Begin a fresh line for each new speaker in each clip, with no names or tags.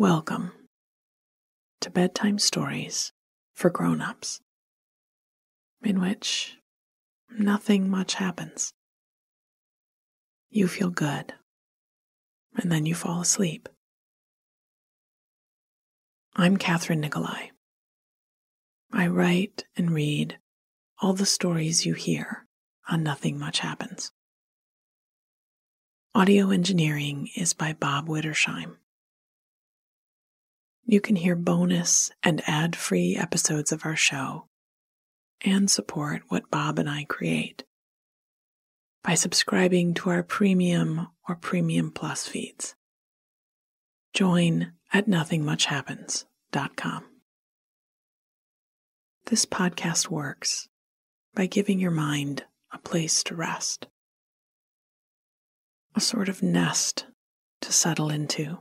Welcome to Bedtime Stories for Grown-ups, in which nothing much happens. You feel good, and then you fall asleep. I'm Kathryn Nicolai. I write and read all the stories you hear on Nothing Much Happens. Audio engineering is by Bob Wittersheim. You can hear bonus and ad free episodes of our show and support what Bob and I create by subscribing to our premium or premium plus feeds. Join at nothingmuchhappens.com. This podcast works by giving your mind a place to rest, a sort of nest to settle into.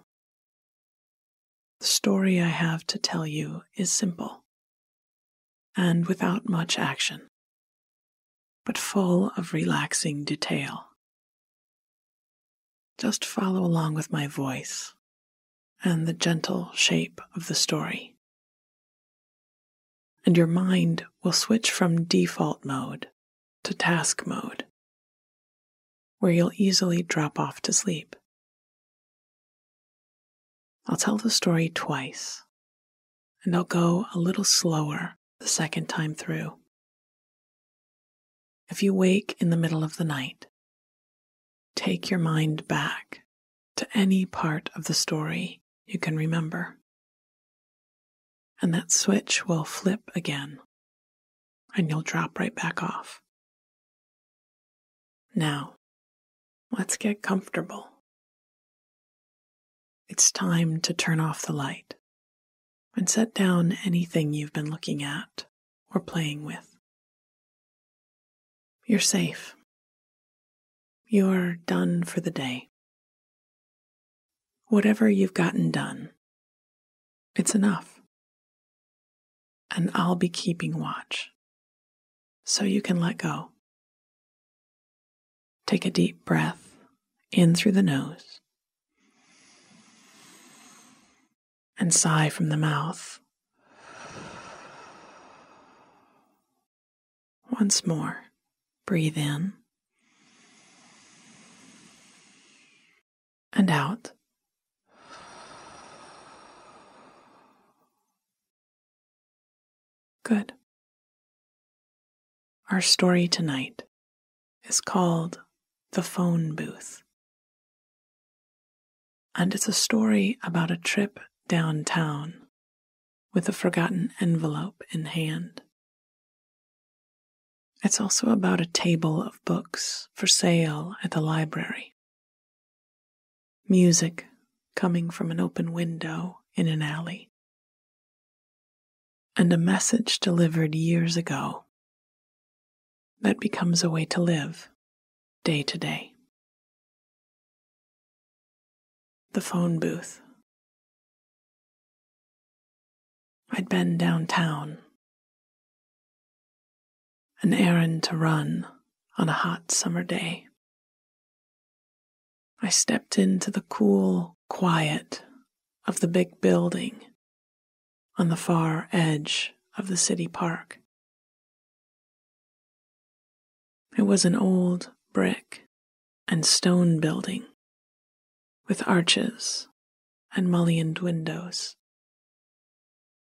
The story I have to tell you is simple and without much action, but full of relaxing detail. Just follow along with my voice and the gentle shape of the story. And your mind will switch from default mode to task mode, where you'll easily drop off to sleep. I'll tell the story twice, and I'll go a little slower the second time through. If you wake in the middle of the night, take your mind back to any part of the story you can remember. And that switch will flip again, and you'll drop right back off. Now, let's get comfortable. It's time to turn off the light and set down anything you've been looking at or playing with. You're safe. You're done for the day. Whatever you've gotten done, it's enough. And I'll be keeping watch so you can let go. Take a deep breath in through the nose and sigh from the mouth. Once more, breathe in and out. Good. Our story tonight is called The Phone Booth. And it's a story about a trip downtown with a forgotten envelope in hand. It's also about a table of books for sale at the library. Music coming from an open window in an alley. And a message delivered years ago that becomes a way to live day to day. The phone booth. I'd been downtown. An errand to run on a hot summer day. I stepped into the cool quiet of the big building on the far edge of the city park. It was an old brick and stone building with arches and mullioned windows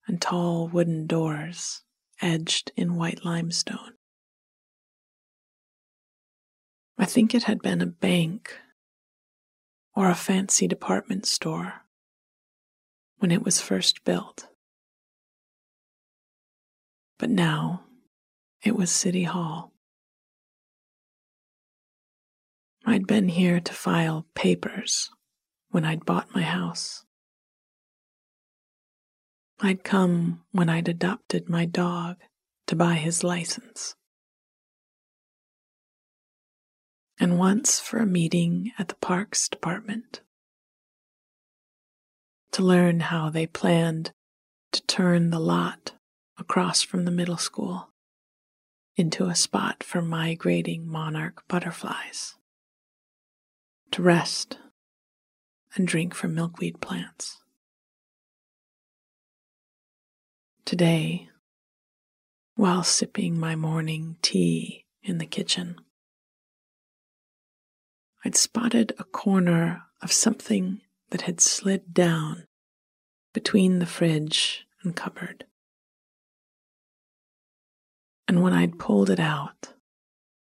and tall wooden doors edged in white limestone. I think it had been a bank or a fancy department store when it was first built. But now it was City Hall. I'd been here to file papers when I'd bought my house. I'd come when I'd adopted my dog to buy his license. And once for a meeting at the Parks Department to learn how they planned to turn the lot across from the middle school into a spot for migrating monarch butterflies to rest and drink from milkweed plants. Today, while sipping my morning tea in the kitchen, I'd spotted a corner of something that had slid down between the fridge and cupboard. And when I'd pulled it out,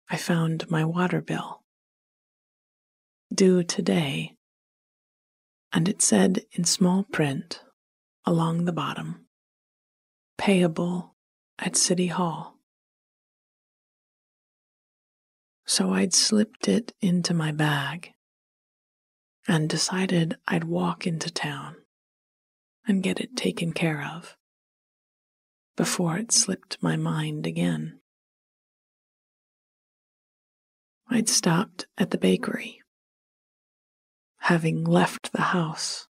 I found my water bill due today, and it said in small print along the bottom payable at City Hall. So I'd slipped it into my bag and decided I'd walk into town and get it taken care of before it slipped my mind again. I'd stopped at the bakery, having left the house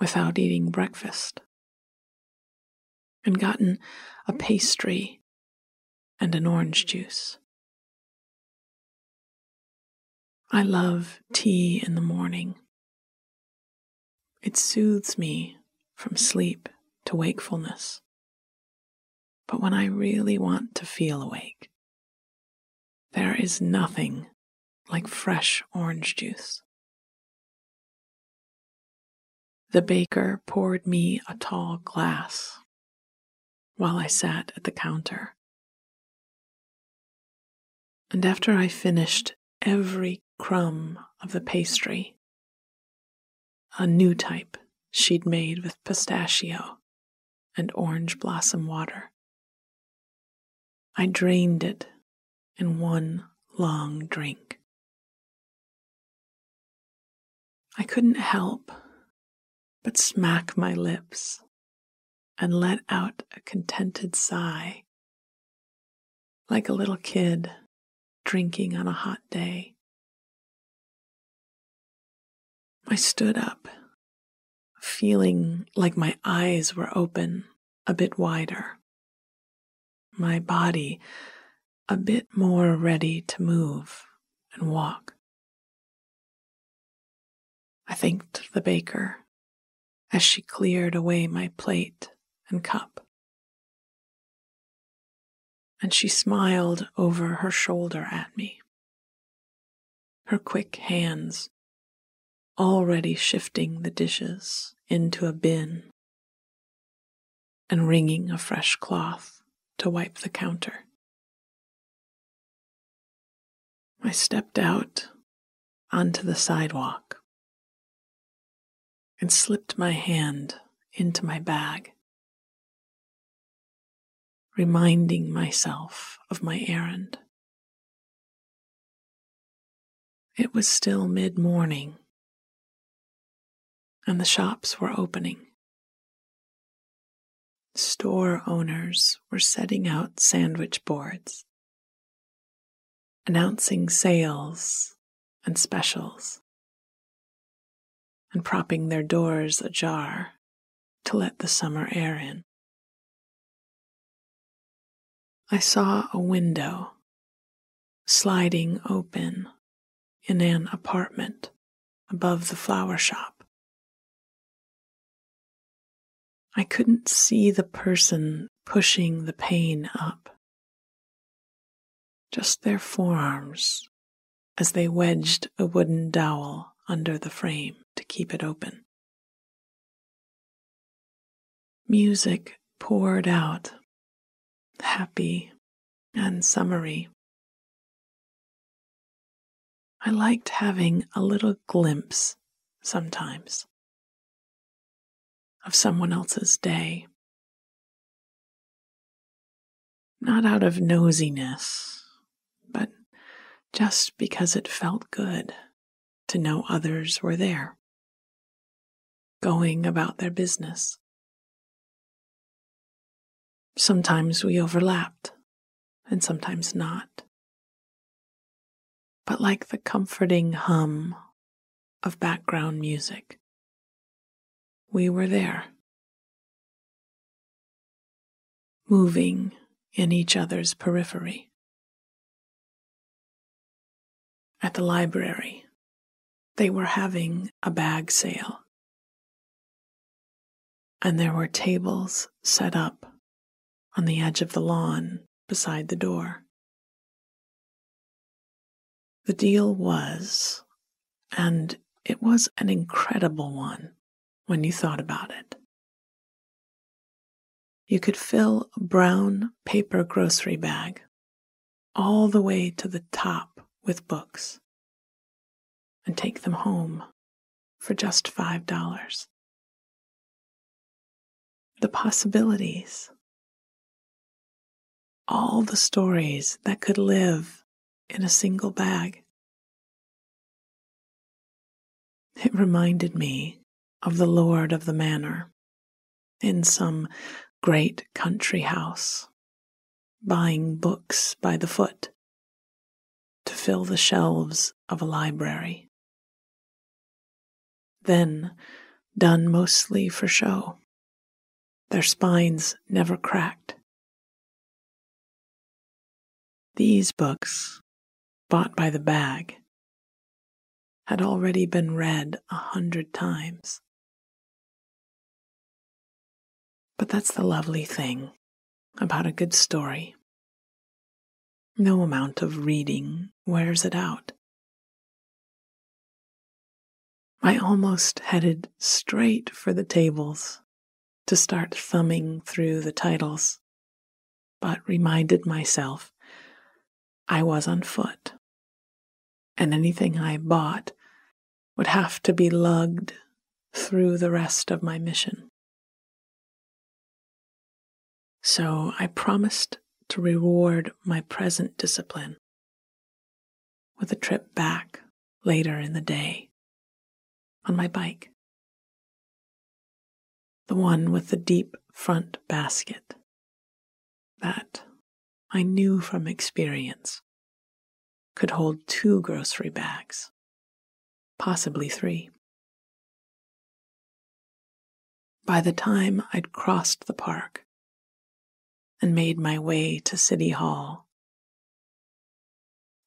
without eating breakfast, and gotten a pastry and an orange juice. I love tea in the morning. It soothes me from sleep to wakefulness. But when I really want to feel awake, there is nothing like fresh orange juice. The baker poured me a tall glass while I sat at the counter. And after I finished every crumb of the pastry, a new type she'd made with pistachio and orange blossom water. I drained it in one long drink. I couldn't help but smack my lips and let out a contented sigh, like a little kid drinking on a hot day. I stood up feeling like my eyes were open a bit wider, my body a bit more ready to move and walk. I thanked the baker as she cleared away my plate and cup. And she smiled over her shoulder at me, her quick hands already shifting the dishes into a bin and wringing a fresh cloth to wipe the counter. I stepped out onto the sidewalk and slipped my hand into my bag, reminding myself of my errand. It was still mid morning and the shops were opening. Store owners were setting out sandwich boards, announcing sales and specials, and propping their doors ajar to let the summer air in. I saw a window sliding open in an apartment above the flower shop. I couldn't see the person pushing the pane up, just their forearms as they wedged a wooden dowel under the frame to keep it open. Music poured out, happy and summery. I liked having a little glimpse sometimes of someone else's day. Not out of nosiness, but just because it felt good to know others were there, going about their business. Sometimes we overlapped, and sometimes not. But like the comforting hum of background music, we were there, moving in each other's periphery. At the library, they were having a bag sale, and there were tables set up on the edge of the lawn beside the door. The deal was, and it was an incredible one when you thought about it. You could fill a brown paper grocery bag all the way to the top with books and take them home for just $5. The possibilities, all the stories that could live in a single bag. It reminded me of the lord of the manor in some great country house, buying books by the foot to fill the shelves of a library. Then, done mostly for show, their spines never cracked. These books, bought by the bag, had already been read a hundred times. But that's the lovely thing about a good story. No amount of reading wears it out. I almost headed straight for the tables to start thumbing through the titles, but reminded myself I was on foot, and anything I bought would have to be lugged through the rest of my mission. So I promised to reward my present discipline with a trip back later in the day on my bike. The one with the deep front basket that I knew from experience could hold two grocery bags, possibly three. By the time I'd crossed the park, and made my way to City Hall.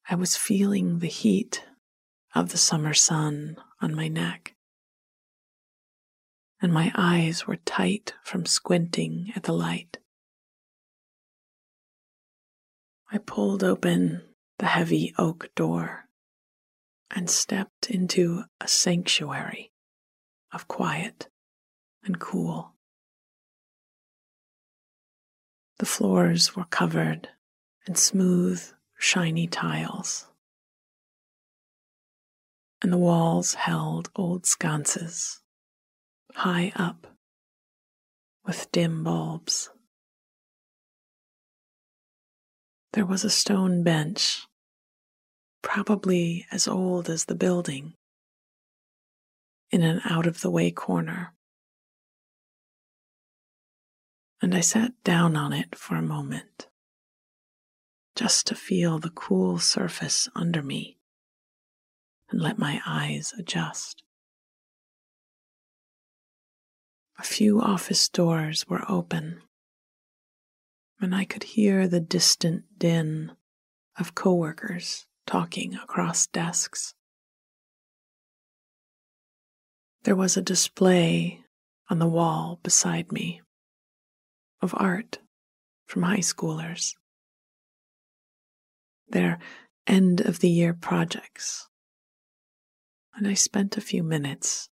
I was feeling the heat of the summer sun on my neck, and my eyes were tight from squinting at the light. I pulled open the heavy oak door and stepped into a sanctuary of quiet and cool. The floors were covered in smooth, shiny tiles, and the walls held old sconces high up with dim bulbs. There was a stone bench, probably as old as the building, in an out of the way corner and I sat down on it for a moment, just to feel the cool surface under me and let my eyes adjust. A few office doors were open, and I could hear the distant din of coworkers talking across desks. There was a display on the wall beside me of art from high schoolers, their end of the year projects. And I spent a few minutes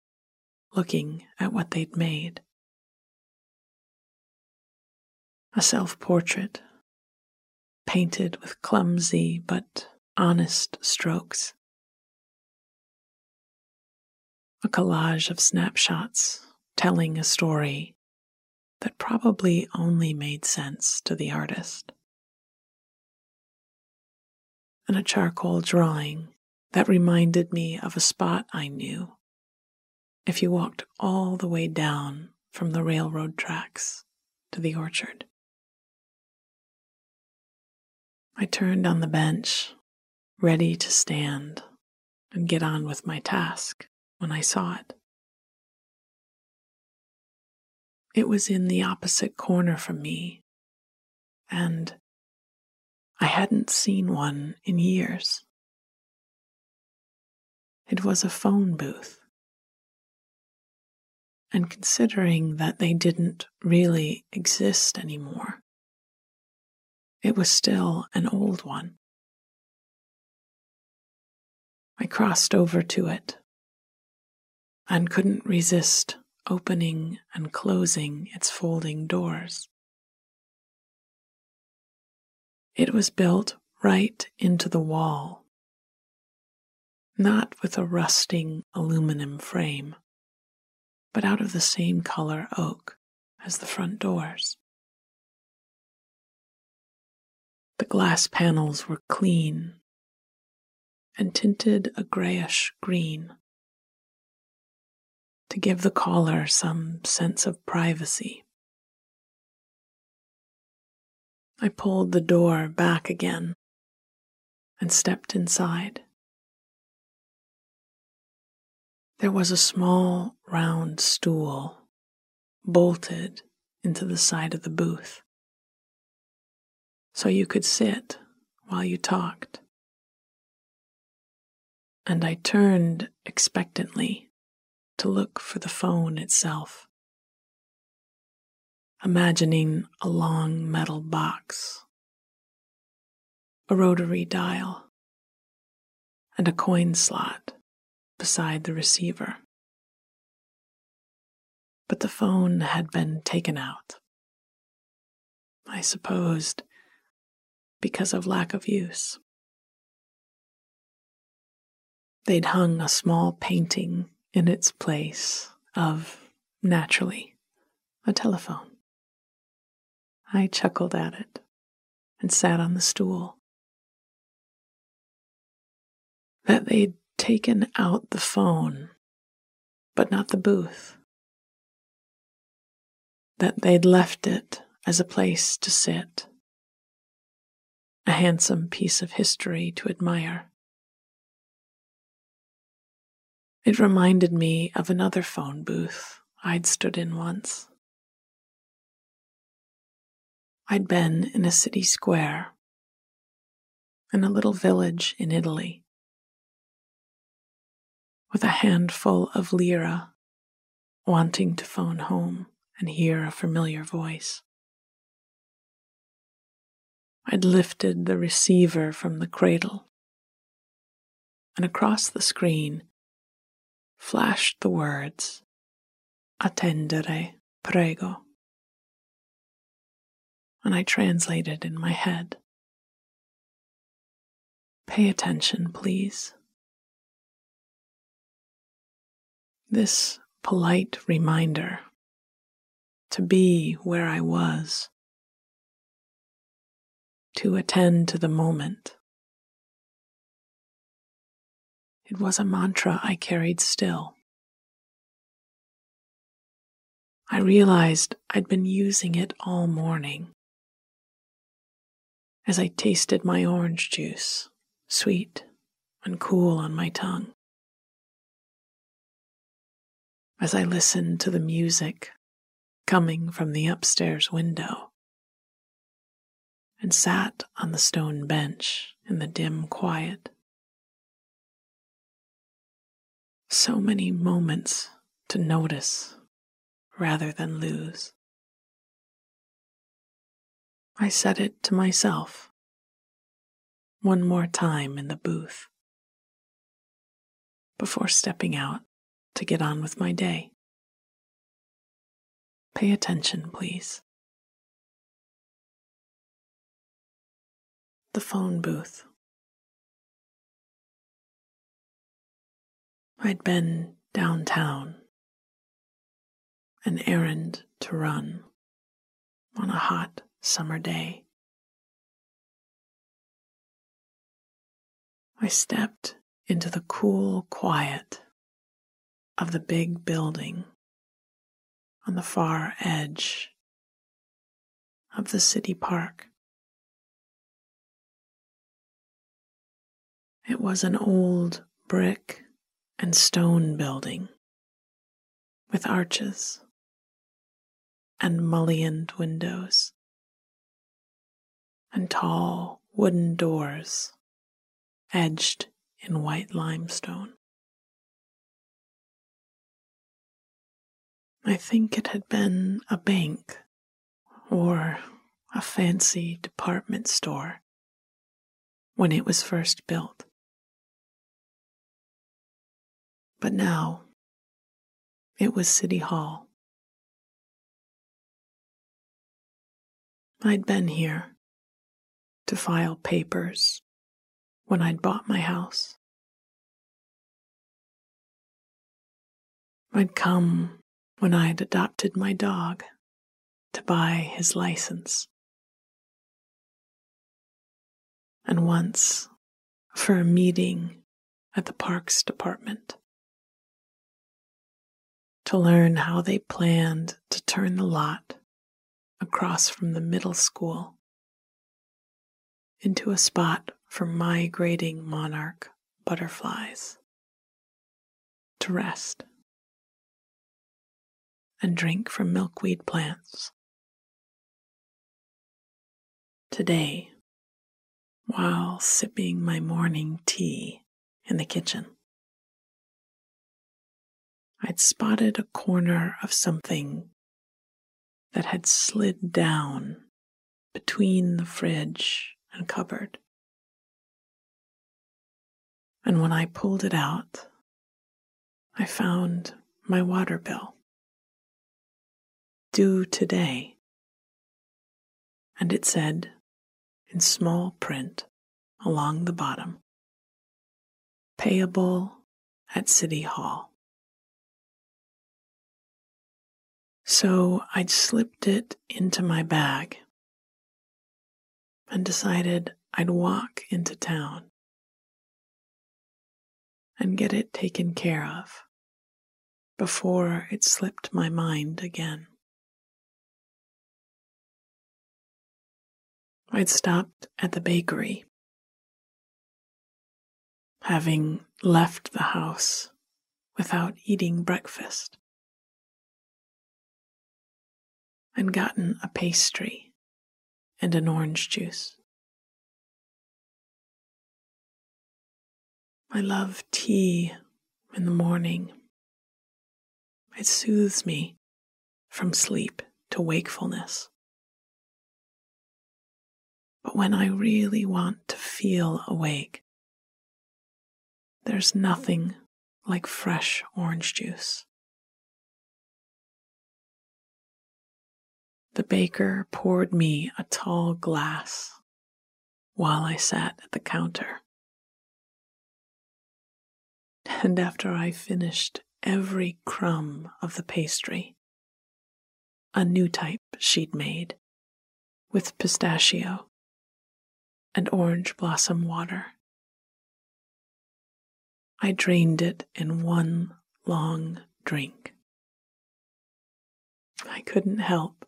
looking at what they'd made. A self portrait painted with clumsy but honest strokes. A collage of snapshots telling a story that probably only made sense to the artist. And a charcoal drawing that reminded me of a spot I knew if you walked all the way down from the railroad tracks to the orchard. I turned on the bench, ready to stand and get on with my task when I saw it. It was in the opposite corner from me, and I hadn't seen one in years. It was a phone booth. And considering that they didn't really exist anymore, it was still an old one. I crossed over to it and couldn't resist opening and closing its folding doors. It was built right into the wall, not with a rusting aluminum frame, but out of the same color oak as the front doors. The glass panels were clean and tinted a grayish green to give the caller some sense of privacy. I pulled the door back again and stepped inside. There was a small round stool bolted into the side of the booth so you could sit while you talked. And I turned expectantly to look for the phone itself, imagining a long metal box, a rotary dial, and a coin slot beside the receiver. But the phone had been taken out. I supposed because of lack of use. They'd hung a small painting in its place of, naturally, a telephone. I chuckled at it and sat on the stool. That they'd taken out the phone, but not the booth. That they'd left it as a place to sit a handsome piece of history to admire. It reminded me of another phone booth I'd stood in once. I'd been in a city square in a little village in Italy with a handful of lira wanting to phone home and hear a familiar voice. I'd lifted the receiver from the cradle, and across the screen flashed the words Attendere, prego. And I translated in my head Pay attention, please. This polite reminder to be where I was to attend to the moment. It was a mantra I carried still. I realized I'd been using it all morning. As I tasted my orange juice, sweet and cool on my tongue. As I listened to the music coming from the upstairs window and sat on the stone bench in the dim quiet. So many moments to notice rather than lose. I said it to myself one more time in the booth before stepping out to get on with my day. Pay attention, please. The phone booth. I'd been downtown, an errand to run on a hot summer day. I stepped into the cool quiet of the big building on the far edge of the city park. It was an old brick and stone building with arches and mullioned windows and tall wooden doors edged in white limestone. I think it had been a bank or a fancy department store when it was first built. But now it was City Hall. I'd been here to file papers when I'd bought my house. I'd come when I'd adopted my dog to buy his license. And once for a meeting at the Parks Department to learn how they planned to turn the lot across from the middle school into a spot for migrating monarch butterflies to rest and drink from milkweed plants. Today, while sipping my morning tea in the kitchen, I'd spotted a corner of something that had slid down between the fridge and cupboard. And when I pulled it out, I found my water bill due today. And it said in small print along the bottom, payable at City Hall. So I'd slipped it into my bag and decided I'd walk into town and get it taken care of before it slipped my mind again. I'd stopped at the bakery, having left the house without eating breakfast, and gotten a pastry and an orange juice. I love tea in the morning. It soothes me from sleep to wakefulness. But when I really want to feel awake, there's nothing like fresh orange juice. The baker poured me a tall glass while I sat at the counter. And after I finished every crumb of the pastry, a new type she'd made with pistachio and orange blossom water. I drained it in one long drink. I couldn't help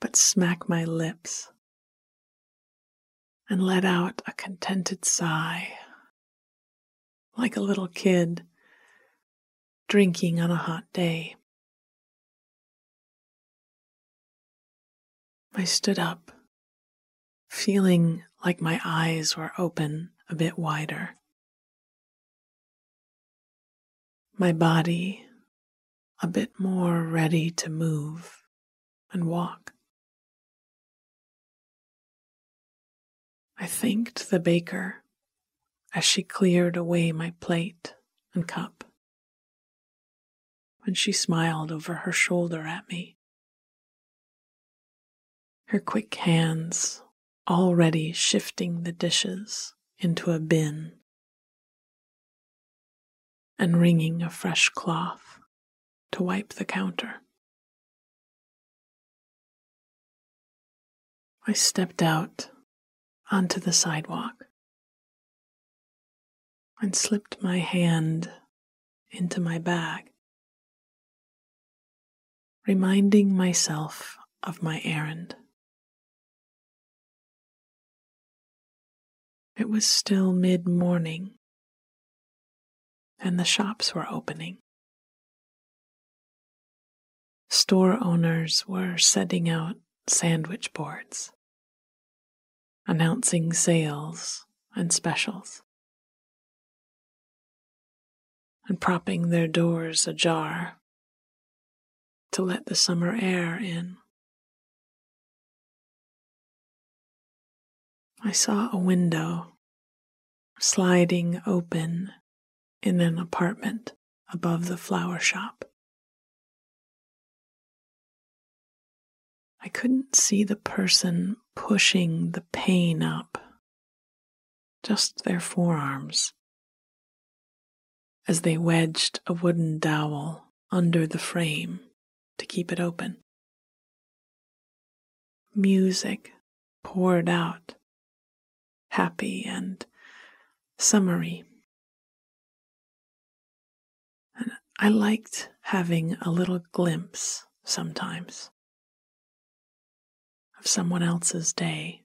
but smack my lips and let out a contented sigh, like a little kid drinking on a hot day. I stood up, feeling like my eyes were open a bit wider. My body a bit more ready to move and walk. I thanked the baker as she cleared away my plate and cup. When she smiled over her shoulder at me, her quick hands already shifting the dishes into a bin and wringing a fresh cloth to wipe the counter. I stepped out onto the sidewalk and slipped my hand into my bag, reminding myself of my errand. It was still mid morning, and the shops were opening. Store owners were setting out sandwich boards, announcing sales and specials, and propping their doors ajar to let the summer air in. I saw a window sliding open in an apartment above the flower shop. I couldn't see the person pushing the pane up, just their forearms, as they wedged a wooden dowel under the frame to keep it open. Music poured out, happy and summery. And I liked having a little glimpse sometimes of someone else's day.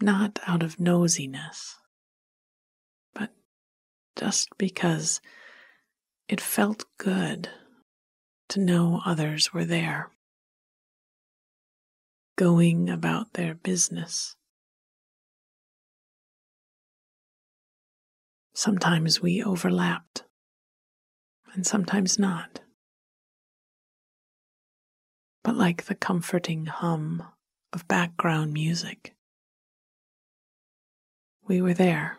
Not out of nosiness, but just because it felt good to know others were there, going about their business. Sometimes we overlapped, and sometimes not but like the comforting hum of background music. We were there,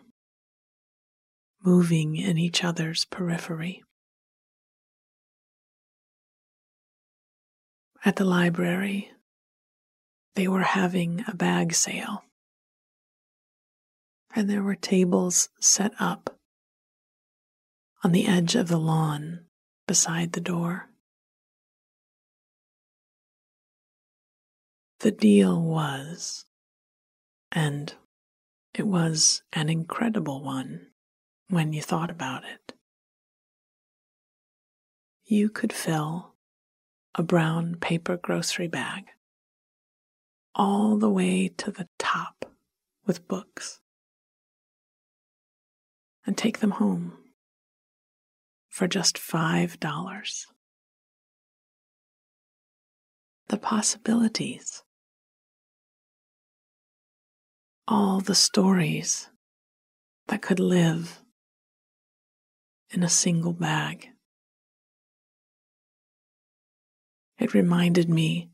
moving in each other's periphery. At the library, they were having a bag sale, and there were tables set up on the edge of the lawn beside the door. The deal was, and it was an incredible one when you thought about it. You could fill a brown paper grocery bag all the way to the top with books and take them home for just five dollars. The possibilities all the stories that could live in a single bag. It reminded me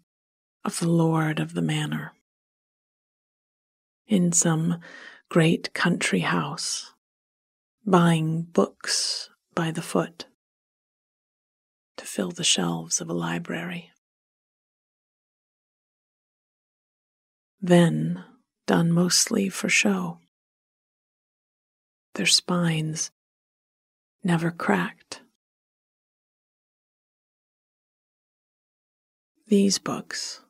of the Lord of the Manor. In some great country house, buying books by the foot to fill the shelves of a library. Then done mostly for show. Their spines never cracked. These books,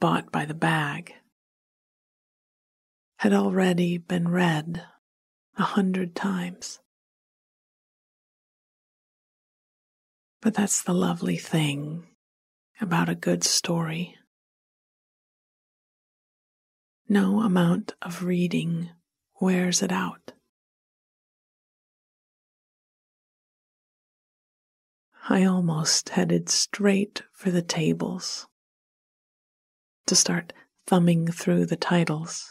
bought by the bag, had already been read a hundred times. But that's the lovely thing about a good story. No amount of reading wears it out. I almost headed straight for the tables to start thumbing through the titles,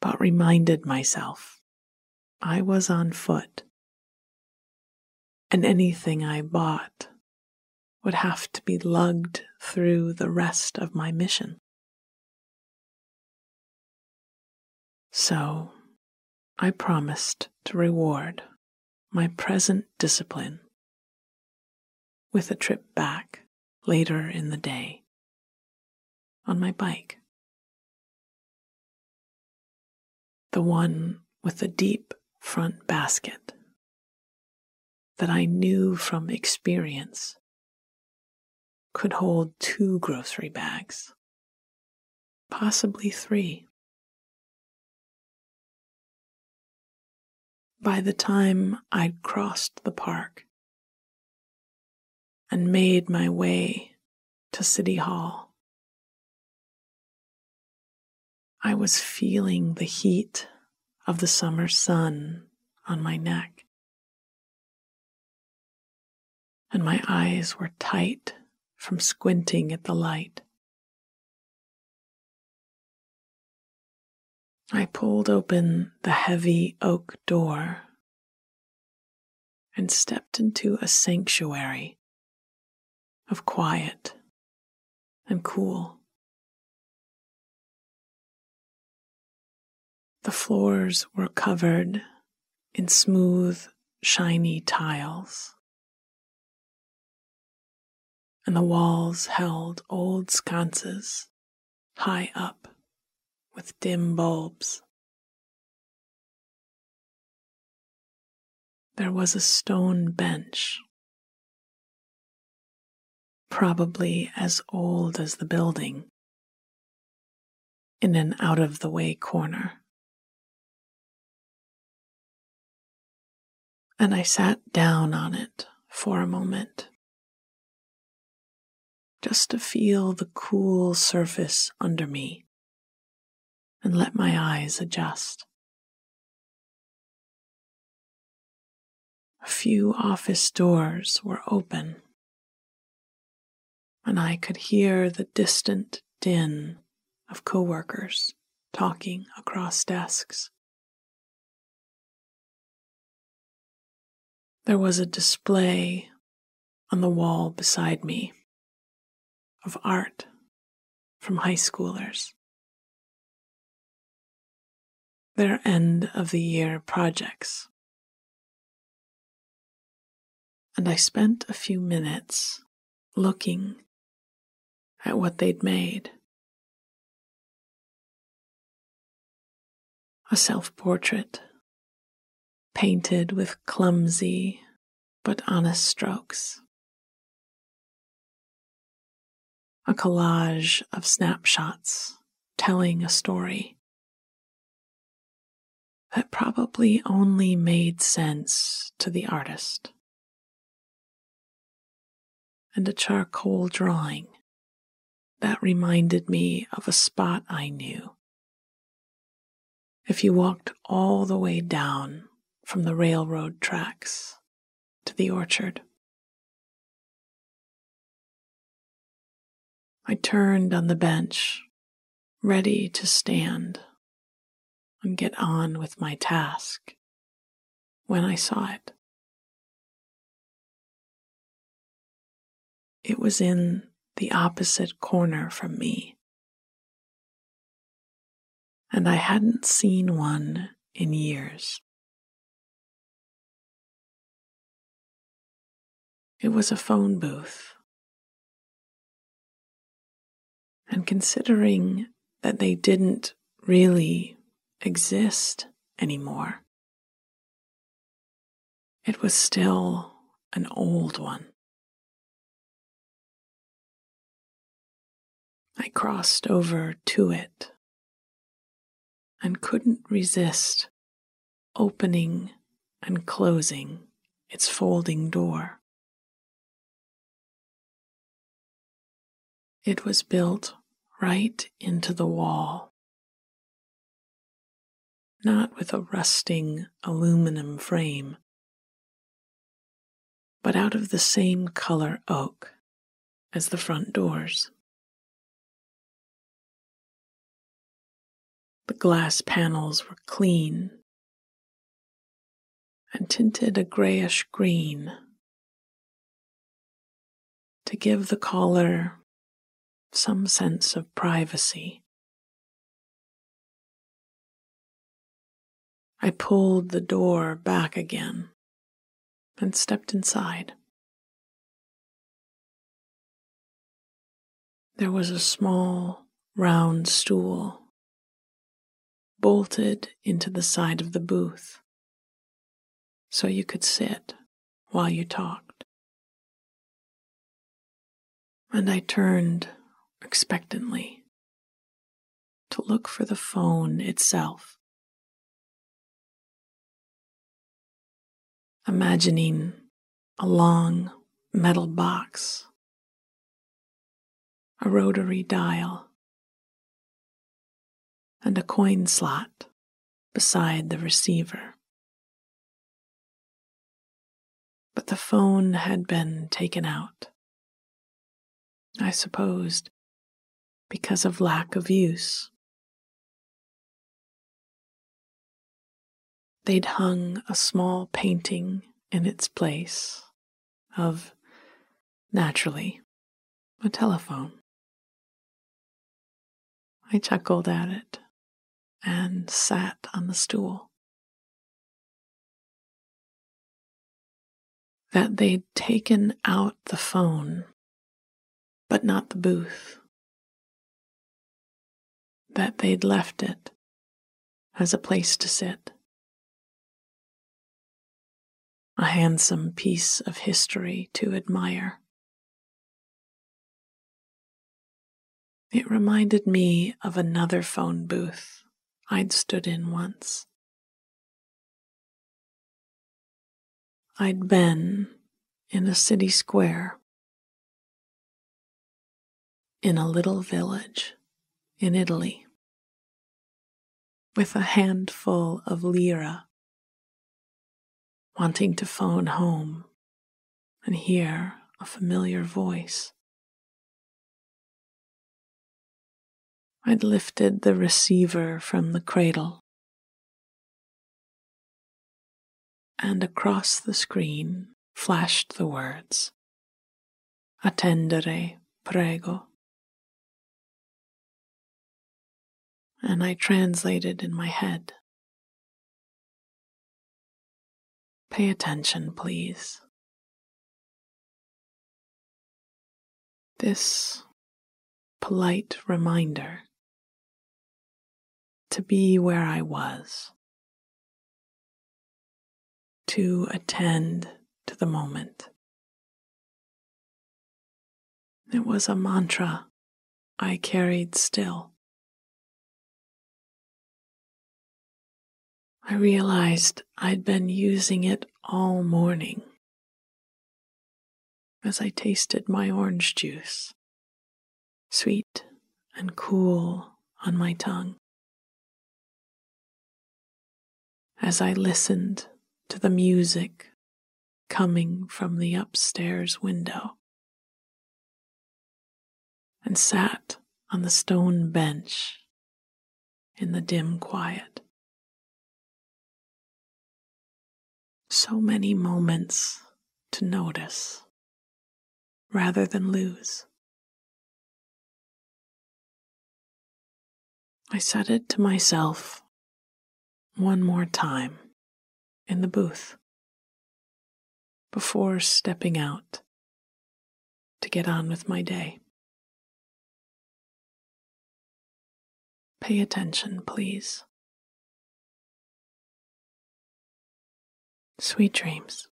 but reminded myself I was on foot, and anything I bought would have to be lugged through the rest of my mission. So I promised to reward my present discipline with a trip back later in the day on my bike. The one with the deep front basket that I knew from experience could hold two grocery bags, possibly three. By the time I'd crossed the park and made my way to City Hall, I was feeling the heat of the summer sun on my neck, and my eyes were tight from squinting at the light. I pulled open the heavy oak door and stepped into a sanctuary of quiet and cool. The floors were covered in smooth, shiny tiles, and the walls held old sconces high up with dim bulbs. There was a stone bench, probably as old as the building, in an out of the way corner. And I sat down on it for a moment just to feel the cool surface under me and let my eyes adjust. A few office doors were open, and I could hear the distant din of coworkers talking across desks. There was a display on the wall beside me of art from high schoolers. Their end of the year projects. And I spent a few minutes looking at what they'd made. A self portrait painted with clumsy but honest strokes. a collage of snapshots telling a story that probably only made sense to the artist, and a charcoal drawing that reminded me of a spot I knew. If you walked all the way down from the railroad tracks to the orchard, I turned on the bench, ready to stand and get on with my task when I saw it. It was in the opposite corner from me, and I hadn't seen one in years. It was a phone booth And considering that they didn't really exist anymore, it was still an old one. I crossed over to it and couldn't resist opening and closing its folding door. It was built right into the wall, not with a rusting aluminum frame, but out of the same color oak as the front doors. The glass panels were clean and tinted a grayish green to give the caller some sense of privacy. I pulled the door back again and stepped inside. There was a small, round stool bolted into the side of the booth so you could sit while you talked. And I turned expectantly to look for the phone itself. Imagining a long metal box, a rotary dial, and a coin slot beside the receiver. But the phone had been taken out. I supposed because of lack of use. They'd hung a small painting in its place of, naturally, a telephone. I chuckled at it and sat on the stool. That they'd taken out the phone, but not the booth. That they'd left it as a place to sit. A handsome piece of history to admire. It reminded me of another phone booth I'd stood in once. I'd been in a city square, in a little village in Italy, with a handful of lira, wanting to phone home and hear a familiar voice. I'd lifted the receiver from the cradle, and across the screen flashed the words Attendere, prego. And I translated in my head Pay attention, please. This polite reminder to be where I was, to attend to the moment. It was a mantra I carried still. I realized I'd been using it all morning as I tasted my orange juice, sweet and cool on my tongue. as I listened to the music coming from the upstairs window and sat on the stone bench in the dim quiet. So many moments to notice rather than lose. I said it to myself one more time in the booth before stepping out to get on with my day. Pay attention, please. Sweet dreams.